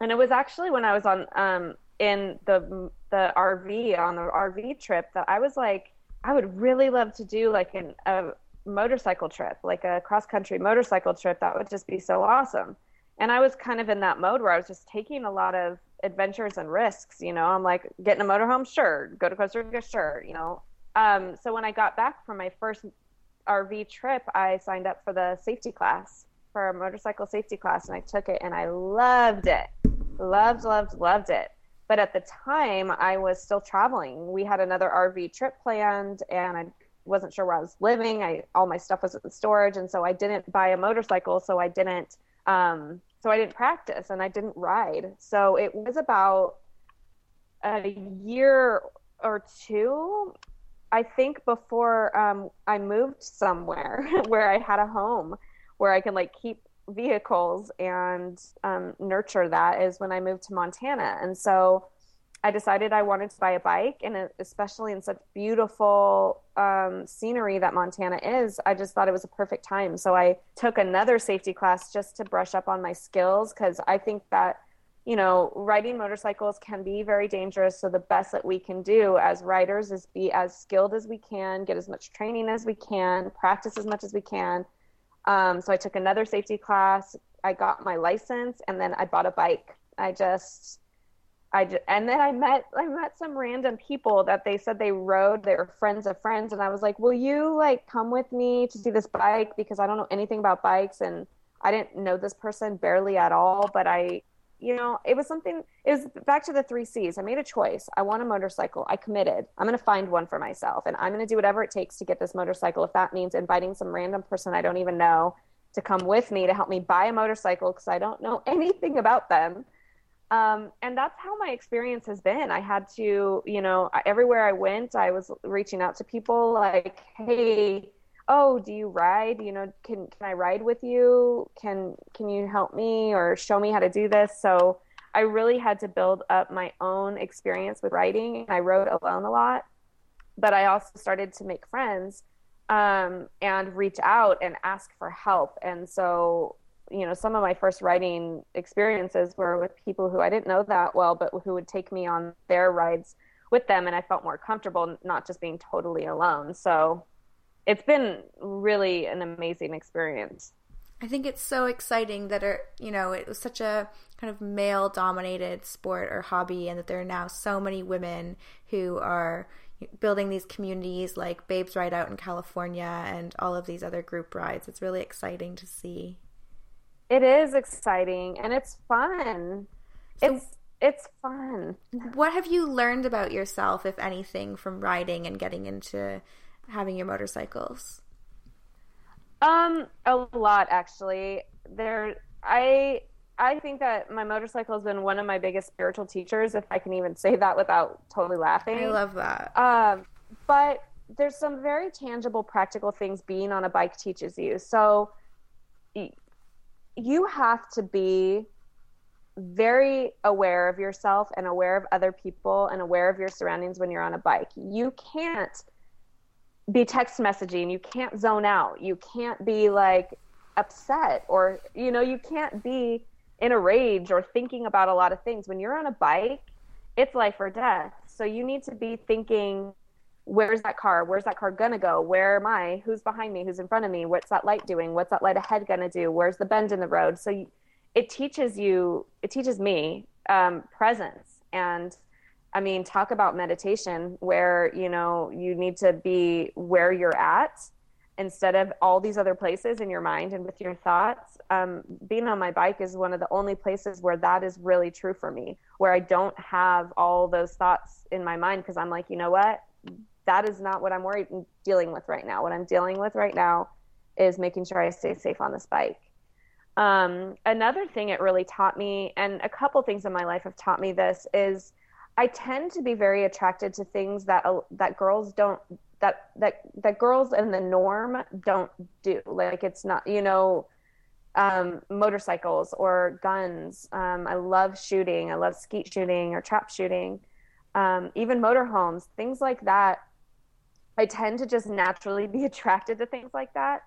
[SPEAKER 2] And it was actually when i was on um in the the rv on the rv trip that i was like i would really love to do like an, a motorcycle trip like a cross country motorcycle trip that would just be so awesome and i was kind of in that mode where i was just taking a lot of adventures and risks. You know, I'm like getting a motorhome, sure. Go to Costa Rica, sure. You know, um, so when I got back from my first RV trip, I signed up for the safety class for a motorcycle safety class, and I took it, and I loved it, loved, loved, loved it. But at the time, I was still traveling. We had another RV trip planned, and I wasn't sure where I was living. I all my stuff was at the storage, and so I didn't buy a motorcycle. So I didn't um, so I didn't practice and I didn't ride. So it was about a year or two, I think, before um, I moved somewhere where I had a home where I can like keep vehicles and um, nurture that is when I moved to Montana. And so I decided I wanted to buy a bike, and especially in such beautiful um, scenery that Montana is, I just thought it was a perfect time. So I took another safety class just to brush up on my skills because I think that, you know, riding motorcycles can be very dangerous. So the best that we can do as riders is be as skilled as we can, get as much training as we can, practice as much as we can. Um, so I took another safety class. I got my license, and then I bought a bike. I just I just, and then I met I met some random people that they said they rode. They were friends of friends, and I was like, "Will you like come with me to see this bike?" Because I don't know anything about bikes, and I didn't know this person barely at all. But I, you know, it was something. It was back to the three C's. I made a choice. I want a motorcycle. I committed. I'm going to find one for myself, and I'm going to do whatever it takes to get this motorcycle. If that means inviting some random person I don't even know to come with me to help me buy a motorcycle because I don't know anything about them um, and that's how my experience has been. I had to, you know, everywhere I went, I was reaching out to people like, "Hey, oh, do you ride? You know, can can I ride with you? Can can you help me or show me how to do this?" So I really had to build up my own experience with riding. I rode alone a lot, but I also started to make friends um, and reach out and ask for help. And so you know, some of my first writing experiences were with people who I didn't know that well, but who would take me on their rides with them. And I felt more comfortable not just being totally alone. So it's been really an amazing experience.
[SPEAKER 1] I think it's so exciting that it, you know, it was such a kind of male dominated sport or hobby and that there are now so many women who are building these communities like Babes Ride Out in California and all of these other group rides. It's really exciting to see.
[SPEAKER 2] It is exciting and it's fun. So it's it's fun.
[SPEAKER 1] What have you learned about yourself, if anything, from riding and getting into having your motorcycles?
[SPEAKER 2] Um, a lot actually. There, I I think that my motorcycle has been one of my biggest spiritual teachers, if I can even say that without totally laughing.
[SPEAKER 1] I love that.
[SPEAKER 2] Um, but there's some very tangible, practical things being on a bike teaches you. So you have to be very aware of yourself and aware of other people and aware of your surroundings when you're on a bike. You can't be text messaging, you can't zone out, you can't be like upset or you know, you can't be in a rage or thinking about a lot of things. When you're on a bike, it's life or death. So you need to be thinking where's that car? Where's that car gonna go? Where am I? Who's behind me? Who's in front of me? What's that light doing? What's that light ahead gonna do? Where's the bend in the road? So it teaches you, it teaches me um, presence. And I mean, talk about meditation where, you know, you need to be where you're at instead of all these other places in your mind and with your thoughts. Um, being on my bike is one of the only places where that is really true for me, where I don't have all those thoughts in my mind because I'm like, you know what? That is not what I'm worried dealing with right now. What I'm dealing with right now is making sure I stay safe on this bike. Um, another thing it really taught me, and a couple things in my life have taught me this, is I tend to be very attracted to things that uh, that girls don't that that that girls in the norm don't do. Like it's not, you know, um, motorcycles or guns. Um, I love shooting. I love skeet shooting or trap shooting. Um, even motorhomes, things like that. I tend to just naturally be attracted to things like that.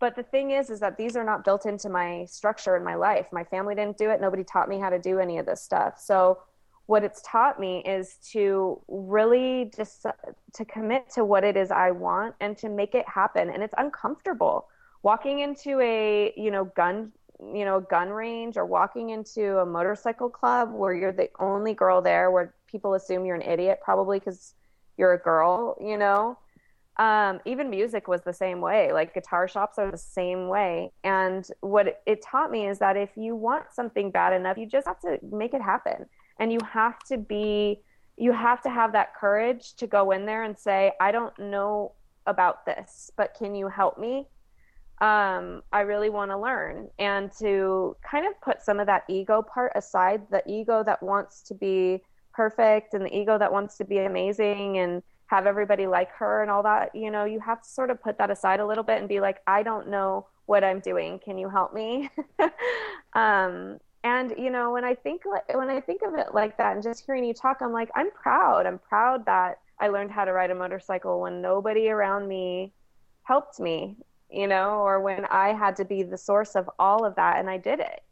[SPEAKER 2] But the thing is, is that these are not built into my structure in my life. My family didn't do it. Nobody taught me how to do any of this stuff. So what it's taught me is to really just uh, to commit to what it is I want and to make it happen. And it's uncomfortable walking into a, you know, gun, you know, gun range or walking into a motorcycle club where you're the only girl there where people assume you're an idiot probably because you're a girl, you know, um, even music was the same way like guitar shops are the same way. And what it taught me is that if you want something bad enough you just have to make it happen. And you have to be you have to have that courage to go in there and say i don't know about this but can you help me? Um, i really want to learn. And to kind of put some of that ego part aside the ego that wants to be perfect and the ego that wants to be amazing and have everybody like her and all that you know you have to sort of put that aside a little bit and be like i don't know what i'm doing. Can you help me? Um, and you know when i think when i think of it like that and just hearing you talk i'm like i'm proud. I'm proud that i learned how to ride a motorcycle when nobody around me helped me you know or when i had to be the source of all of that and i did it.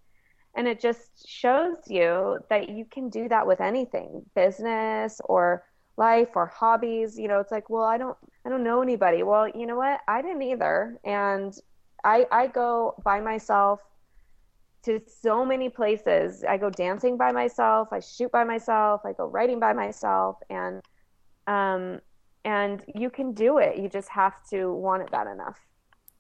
[SPEAKER 2] And it just shows you that you can do that with anything business or life or hobbies you know it's like well i don't i don't know anybody. Well you know what? I didn't either. And i i go by myself to so many places. I go dancing by myself. I shoot by myself. I go writing by myself. And um and you can do it. You just have to want it bad enough.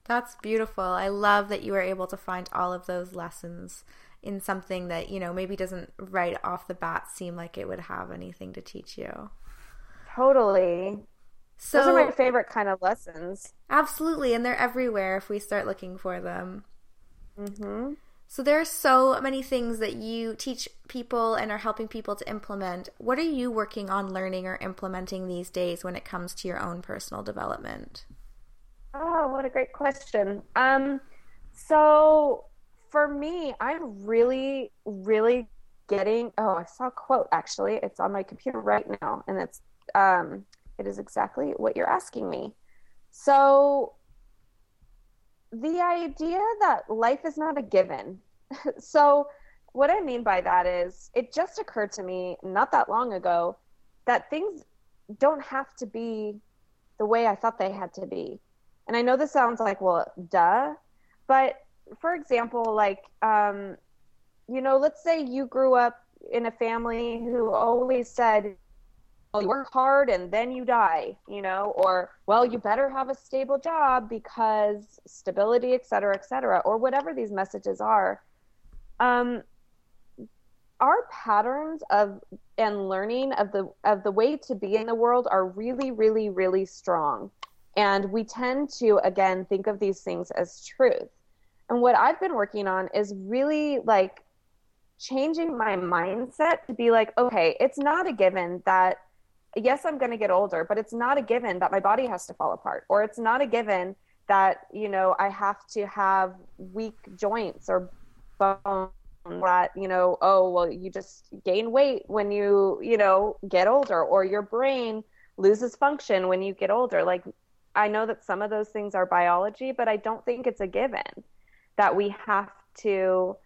[SPEAKER 1] That's beautiful. I love that you were able to find all of those lessons in something that you know maybe doesn't right off the bat seem like it would have anything to teach you
[SPEAKER 2] Totally. So, Those are my favorite kind of lessons.
[SPEAKER 1] Absolutely, and they're everywhere if we start looking for them. Mm-hmm. So there are so many things that you teach people and are helping people to implement. What are you working on learning or implementing these days when it comes to your own personal development?
[SPEAKER 2] Oh, what a great question. Um, so for me, I'm really, really getting. Oh, I saw a quote actually. It's on my computer right now, and it's um, it is exactly what you're asking me. So, the idea that life is not a given. so, what I mean by that is, it just occurred to me not that long ago that things don't have to be the way I thought they had to be. And I know this sounds like, well, duh. But for example, like, um, you know, let's say you grew up in a family who always said, you work hard and then you die, you know, or well, you better have a stable job because stability, et cetera, et cetera, or whatever these messages are. Um, our patterns of and learning of the of the way to be in the world are really, really, really strong, and we tend to again think of these things as truth. And what I've been working on is really like changing my mindset to be like, okay, it's not a given that yes, I'm going to get older, but it's not a given that my body has to fall apart, or it's not a given that you know I have to have weak joints or bones that you know oh well you just gain weight when you you know get older or your brain loses function when you get older. Like i know that some of those things are biology but i don't think it's a given that we have to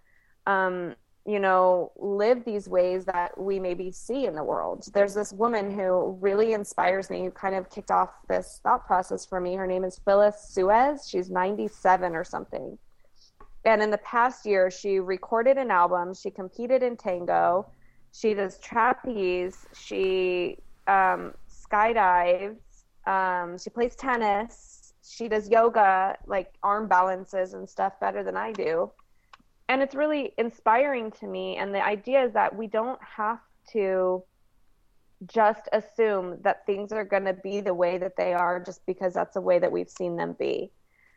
[SPEAKER 2] um, you know, live these ways that we maybe see in the world. There's this woman who really inspires me, who kind of kicked off this thought process for me. Her name is Phyllis Sues. She's 97 or something. And in the past year, she recorded an album. She competed in tango. She does trapeze. She um, skydives. Um, she plays tennis. She does yoga, like arm balances and stuff better than I do and it's really inspiring to me and the idea is that we don't have to just assume that things are going to be the way that they are just because that's the way that we've seen them be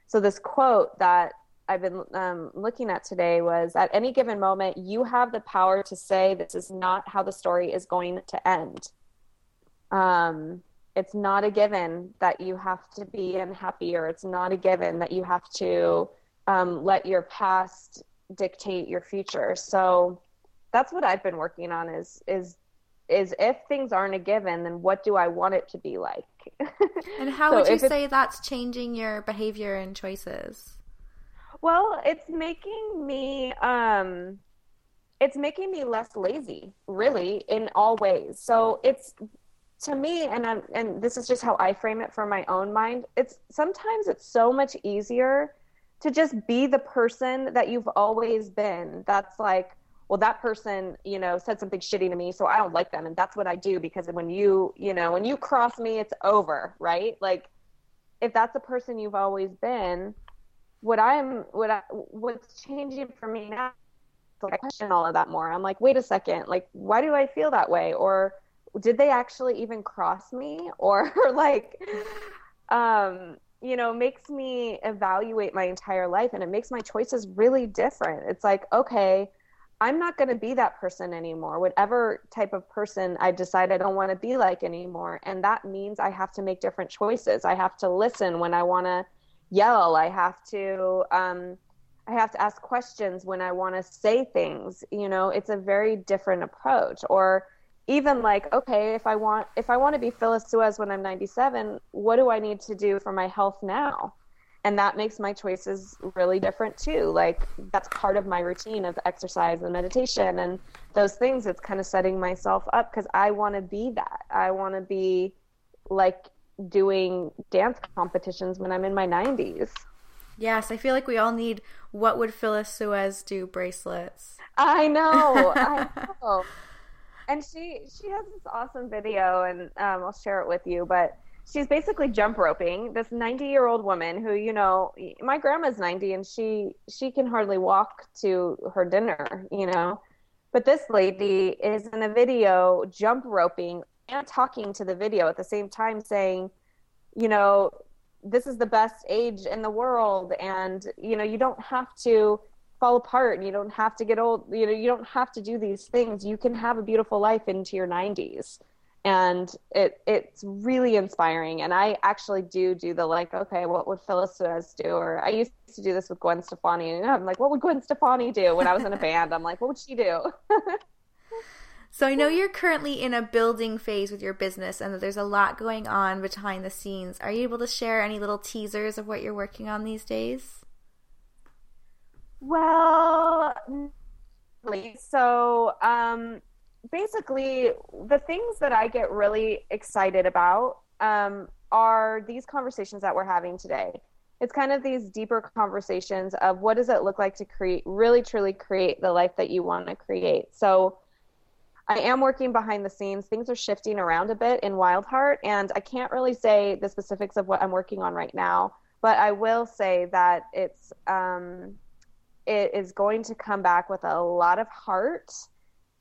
[SPEAKER 2] So this quote that I've been um, looking at today was at any given moment, you have the power to say, this is not how the story is going to end. Um, it's not a given that you have to be unhappy, or it's not a given that you have to um, let your past dictate your future. So that's what I've been working on is is is if things aren't a given, then what do I want it to be like?
[SPEAKER 1] and how so would you say that's changing your behavior and choices?
[SPEAKER 2] Well, it's making me um it's making me less lazy, really, in all ways. So it's to me and I'm, and this is just how I frame it for my own mind. It's sometimes it's so much easier to just be the person that you've always been. That's like well that person you know said something shitty to me so i don't like them and that's what i do because when you you know when you cross me it's over right? Like if that's the person you've always been what i'm what I, what's changing for me now like i question all of that more. I'm like wait a second like why do i feel that way? Or did they actually even cross me? Or like um you know makes me evaluate my entire life and it makes my choices really different it's like okay I'm not going to be that person anymore, whatever type of person I decide I don't want to be like anymore. And that means I have to make different choices. I have to listen when I want to yell. I have to, um, I have to ask questions when I want to say things. You know, it's a very different approach. Or even like, okay, if I want, if I want to be Phyllis Sues when I'm 97, what do I need to do for my health now? and that makes my choices really different too like that's part of my routine of exercise and meditation and those things it's kind of setting myself up because i want to be that. I want to be like doing dance competitions when i'm in my 90s
[SPEAKER 1] yes i feel like we all need what would phyllis sues do bracelets?
[SPEAKER 2] I know i know and she she has this awesome video and um, i'll share it with you but she's basically jump roping this 90 year old woman who you know my grandma's 90 and she she can hardly walk to her dinner you know? But this lady is in a video jump roping and talking to the video at the same time saying you know this is the best age in the world and you know you don't have to fall apart and you don't have to get old you know you don't have to do these things. You can have a beautiful life into your 90s and it it's really inspiring. And i actually do do the like okay what would phyllis Sues do? Or i used to do this with gwen stefani. And i'm like what would gwen stefani do when i was in a band? I'm like what would she do?
[SPEAKER 1] So i know you're currently in a building phase with your business and that there's a lot going on behind the scenes. Are you able to share any little teasers of what you're working on these days
[SPEAKER 2] well so um basically the things that I get really excited about um, are these conversations that we're having today. It's kind of these deeper conversations of what does it look like to create, really truly create the life that you want to create. So I am working behind the scenes. Things are shifting around a bit in Wildheart, and I can't really say the specifics of what I'm working on right now, but I will say that it's um, it is going to come back with a lot of heart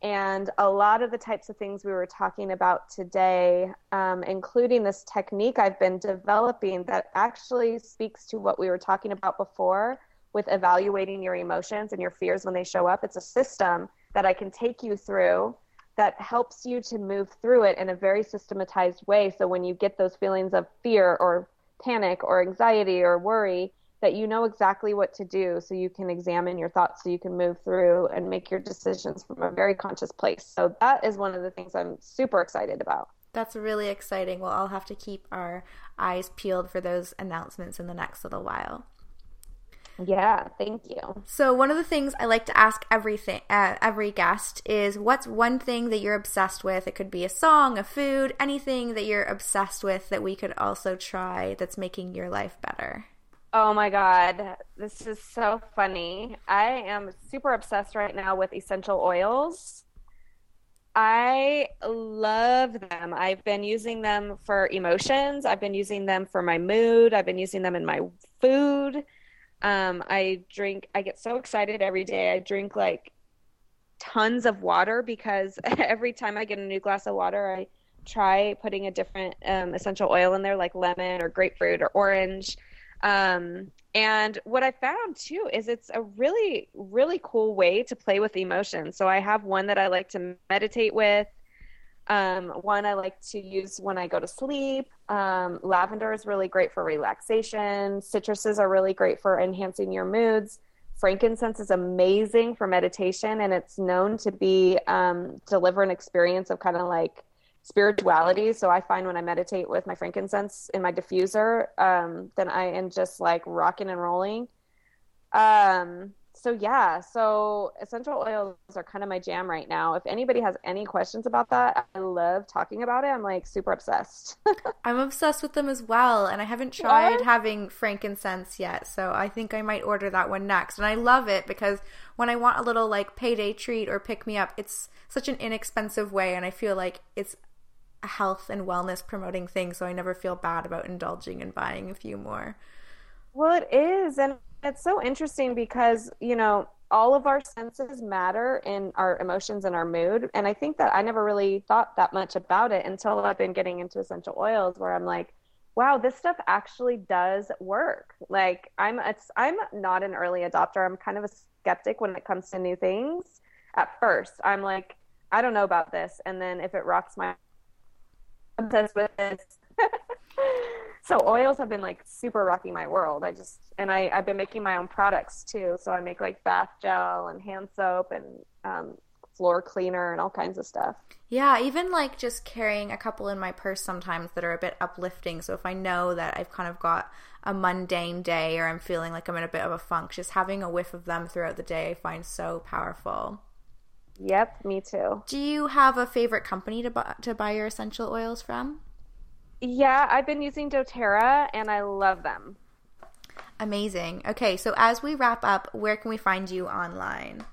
[SPEAKER 2] and a lot of the types of things we were talking about today, um, including this technique I've been developing that actually speaks to what we were talking about before with evaluating your emotions and your fears when they show up. It's a system that I can take you through that helps you to move through it in a very systematized way. So when you get those feelings of fear or panic or anxiety or worry, that you know exactly what to do so you can examine your thoughts so you can move through and make your decisions from a very conscious place. So that is one of the things I'm super excited about.
[SPEAKER 1] That's really exciting. Well, I'll have to keep our eyes peeled for those announcements in the next little while.
[SPEAKER 2] Yeah, thank you.
[SPEAKER 1] So one of the things I like to ask everything uh, every guest is what's one thing that you're obsessed with? It could be a song, a food, anything that you're obsessed with that we could also try that's making your life better.
[SPEAKER 2] Oh my God. This is so funny. I am super obsessed right now with essential oils. I love them. I've been using them for emotions. I've been using them for my mood. I've been using them in my food. Um, I drink, I get so excited every day. I drink like tons of water because every time I get a new glass of water, I try putting a different um, essential oil in there, like lemon or grapefruit or orange um, And what I found too is it's a really, really cool way to play with emotions. So I have one that I like to meditate with. Um, one I like to use when I go to sleep. Um, lavender is really great for relaxation. Citruses are really great for enhancing your moods. Frankincense is amazing for meditation, and it's known to be um, deliver an experience of kind of like spirituality. So I find when I meditate with my frankincense in my diffuser, um, then I am just like rocking and rolling. Um, so yeah, so essential oils are kind of my jam right now. If anybody has any questions about that, I love talking about it. I'm like super obsessed.
[SPEAKER 1] I'm obsessed with them as well, and I haven't tried what? having frankincense yet, so I think I might order that one next. And I love it because when I want a little like payday treat or pick me up, it's such an inexpensive way, and I feel like it's health and wellness promoting thing, so I never feel bad about indulging and buying a few more.
[SPEAKER 2] Well, it is, and it's so interesting because, you know, all of our senses matter in our emotions and our mood. And I think that I never really thought that much about it until I've been getting into essential oils where I'm like, wow, this stuff actually does work. Like I'm it's I'm not an early adopter. I'm kind of a skeptic when it comes to new things. At first, I'm like, I don't know about this. And then if it rocks my obsessed with this. so oils have been like super rocking my world. I just and I I've been making my own products too. So I make like bath gel and hand soap and um, floor cleaner and all kinds of stuff.
[SPEAKER 1] Yeah, even like just carrying a couple in my purse sometimes that are a bit uplifting. So if I know that I've kind of got a mundane day or I'm feeling like I'm in a bit of a funk, just having a whiff of them throughout the day I find so powerful.
[SPEAKER 2] Yep, me too.
[SPEAKER 1] Do you have a favorite company to buy, to buy your essential oils from?
[SPEAKER 2] Yeah, I've been using doTERRA and I love them.
[SPEAKER 1] Amazing. Okay, so as we wrap up, where can we find you online?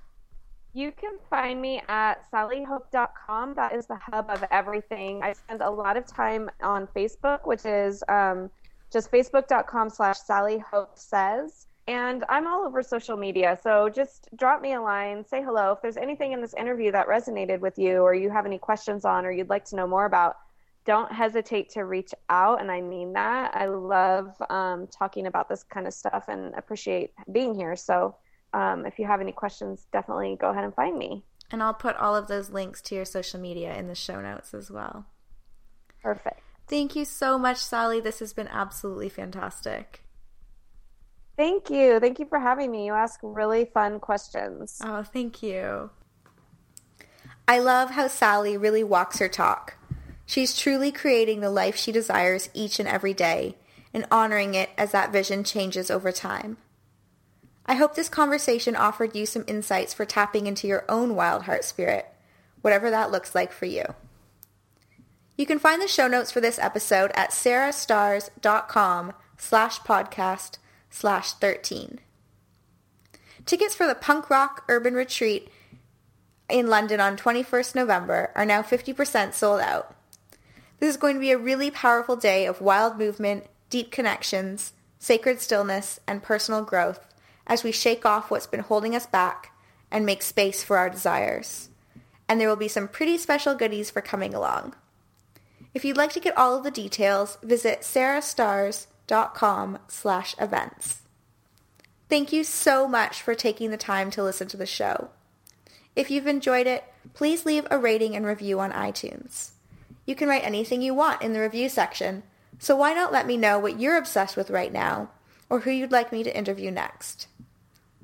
[SPEAKER 2] You can find me at sallyhope.com. That is the hub of everything. I spend a lot of time on Facebook, which is um, just facebook.com slash sallyhope says. And I'm all over social media. So just drop me a line, say hello. If there's anything in this interview that resonated with you or you have any questions on or you'd like to know more about, don't hesitate to reach out. And I mean that. I love um, talking about this kind of stuff and appreciate being here. So um, if you have any questions, definitely go ahead and find me.
[SPEAKER 1] And I'll put all of those links to your social media in the show notes as well.
[SPEAKER 2] Perfect.
[SPEAKER 1] Thank you so much, Sally. This has been absolutely fantastic.
[SPEAKER 2] Thank you. Thank you for having me. You ask really fun questions.
[SPEAKER 1] Oh, thank you. I love how Sally really walks her talk. She's truly creating the life she desires each and every day and honoring it as that vision changes over time. I hope this conversation offered you some insights for tapping into your own wild heart spirit, whatever that looks like for you. You can find the show notes for this episode at sarahstarrs.com slash podcast slash 13. Tickets for the punk rock urban retreat in London on 21st November are now 50% sold out. This is going to be a really powerful day of wild movement, deep connections, sacred stillness, and personal growth as we shake off what's been holding us back and make space for our desires. And there will be some pretty special goodies for coming along. If you'd like to get all of the details, visit sarahstarrs.com com slash events. Thank you so much for taking the time to listen to the show. If you've enjoyed it, please leave a rating and review on iTunes. You can write anything you want in the review section, so why not let me know what you're obsessed with right now or who you'd like me to interview next.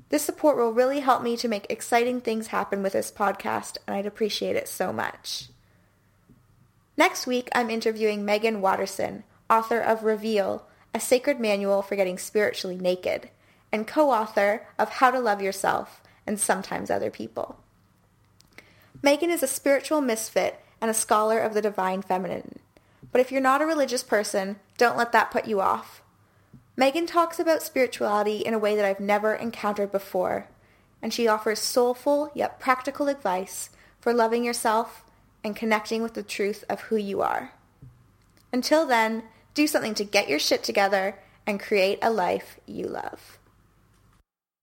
[SPEAKER 1] This support will really help me to make exciting things happen with this podcast, and I'd appreciate it so much. Next week, I'm interviewing Meggan Watterson, author of Reveal, a sacred manual for getting spiritually naked, and co-author of How to Love Yourself and Sometimes Other People. Meggan is a spiritual misfit and a scholar of the divine feminine. But if you're not a religious person, don't let that put you off. Meggan talks about spirituality in a way that I've never encountered before, and she offers soulful yet practical advice for loving yourself and connecting with the truth of who you are. Until then, do something to get your shit together and create a life you love.